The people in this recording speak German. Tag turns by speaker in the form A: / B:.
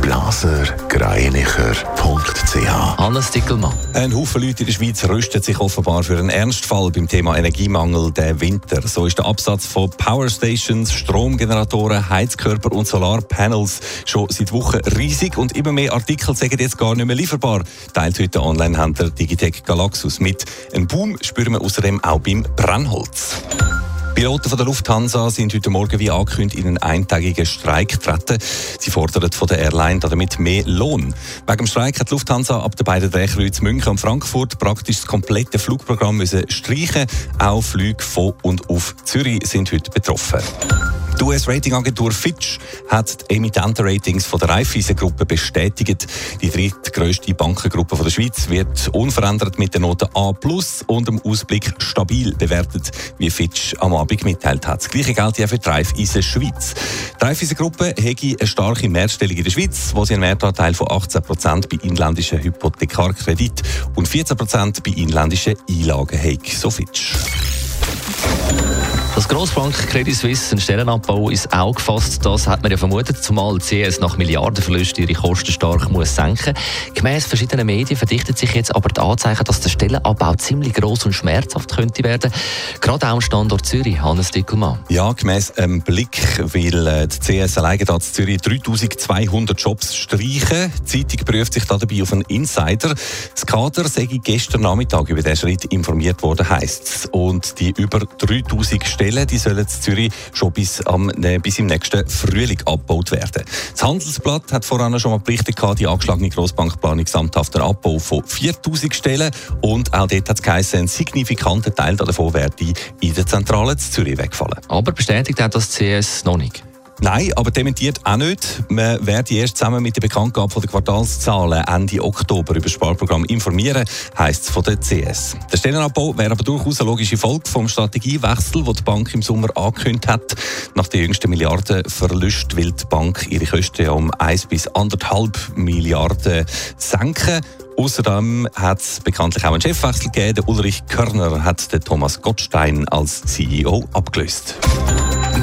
A: blasergreinicher.ch
B: Hannes Dickelmann.
C: Ein Haufen Leute in der Schweiz rüsten sich offenbar für einen Ernstfall beim Thema Energiemangel der Winter. So ist der Absatz von Powerstations, Stromgeneratoren, Heizkörper und Solarpanels schon seit Wochen riesig und immer mehr Artikel sagen jetzt gar nicht mehr lieferbar, teilt heute der Online-Händler Digitec Galaxus mit. Ein Boom spüren wir außerdem auch beim Brennholz. Piloten von der Lufthansa sind heute Morgen wie angekündigt in einen eintägigen Streik getreten. Sie fordern von der Airline damit mehr Lohn. Wegen dem Streik hat die Lufthansa ab den beiden Drehkreuzen München und Frankfurt praktisch das komplette Flugprogramm müssen streichen. Auch Flüge von und auf Zürich sind heute betroffen. Die US-Ratingagentur Fitch hat die Emittentenratings der Raiffeisen-Gruppe bestätigt. Die drittgrößte Bankengruppe der Schweiz wird unverändert mit der Note A+ und dem Ausblick stabil bewertet, wie Fitch am Abend mitteilt hat. Das gleiche gilt ja für die Raiffeisen Schweiz. Die Raiffeisen-Gruppe hätte eine starke Mehrstellung in der Schweiz, wo sie einen Wertanteil von 18% bei inländischen Hypothekarkredit und 14% bei inländischen Einlagen hat. So Fitch.
B: Dass Grossbank Credit Suisse einen Stellenabbau ins Auge fasst, das hat man ja vermutet, zumal die CS nach Milliardenverlusten ihre Kosten stark muss senken. Gemäss verschiedenen Medien verdichtet sich jetzt aber die Anzeichen, dass der Stellenabbau ziemlich gross und schmerzhaft könnte werden. Gerade auch am Standort Zürich, Hannes Dickelmann.
C: Ja, gemäss einem Blick will äh, die CS alleine da in Zürich 3200 Jobs streichen. Die Zeitung prüft sich dabei auf einen Insider. Das Kader sei gestern Nachmittag über diesen Schritt informiert worden, heisst. Und die über 3000 Stellen Stellen die sollen in Zürich schon bis, am, ne, bis im nächsten Frühling abgebaut werden. Das Handelsblatt hat voran schon mal berichtet, die angeschlagene Grossbankplanung samthafter Abbau von 4000 Stellen und auch dort hat es geheißen, ein signifikanter Teil davon werde in der Zentrale in Zürich wegfallen.
B: Aber bestätigt hat das CS noch nicht?
C: Nein, aber dementiert auch nicht. Man werde erst zusammen mit der Bekanntgabe der Quartalszahlen Ende Oktober über das Sparprogramm informieren, heisst es von der CS. Der Stellenabbau wäre aber durchaus eine logische Folge vom Strategiewechsel, den die Bank im Sommer angekündigt hat. Nach den jüngsten Milliardenverlust will die Bank ihre Kosten um 1 bis 1,5 Milliarden senken. Außerdem hat es bekanntlich auch einen Chefwechsel gegeben. Der Ulrich Körner hat den Thomas Gottstein als CEO abgelöst.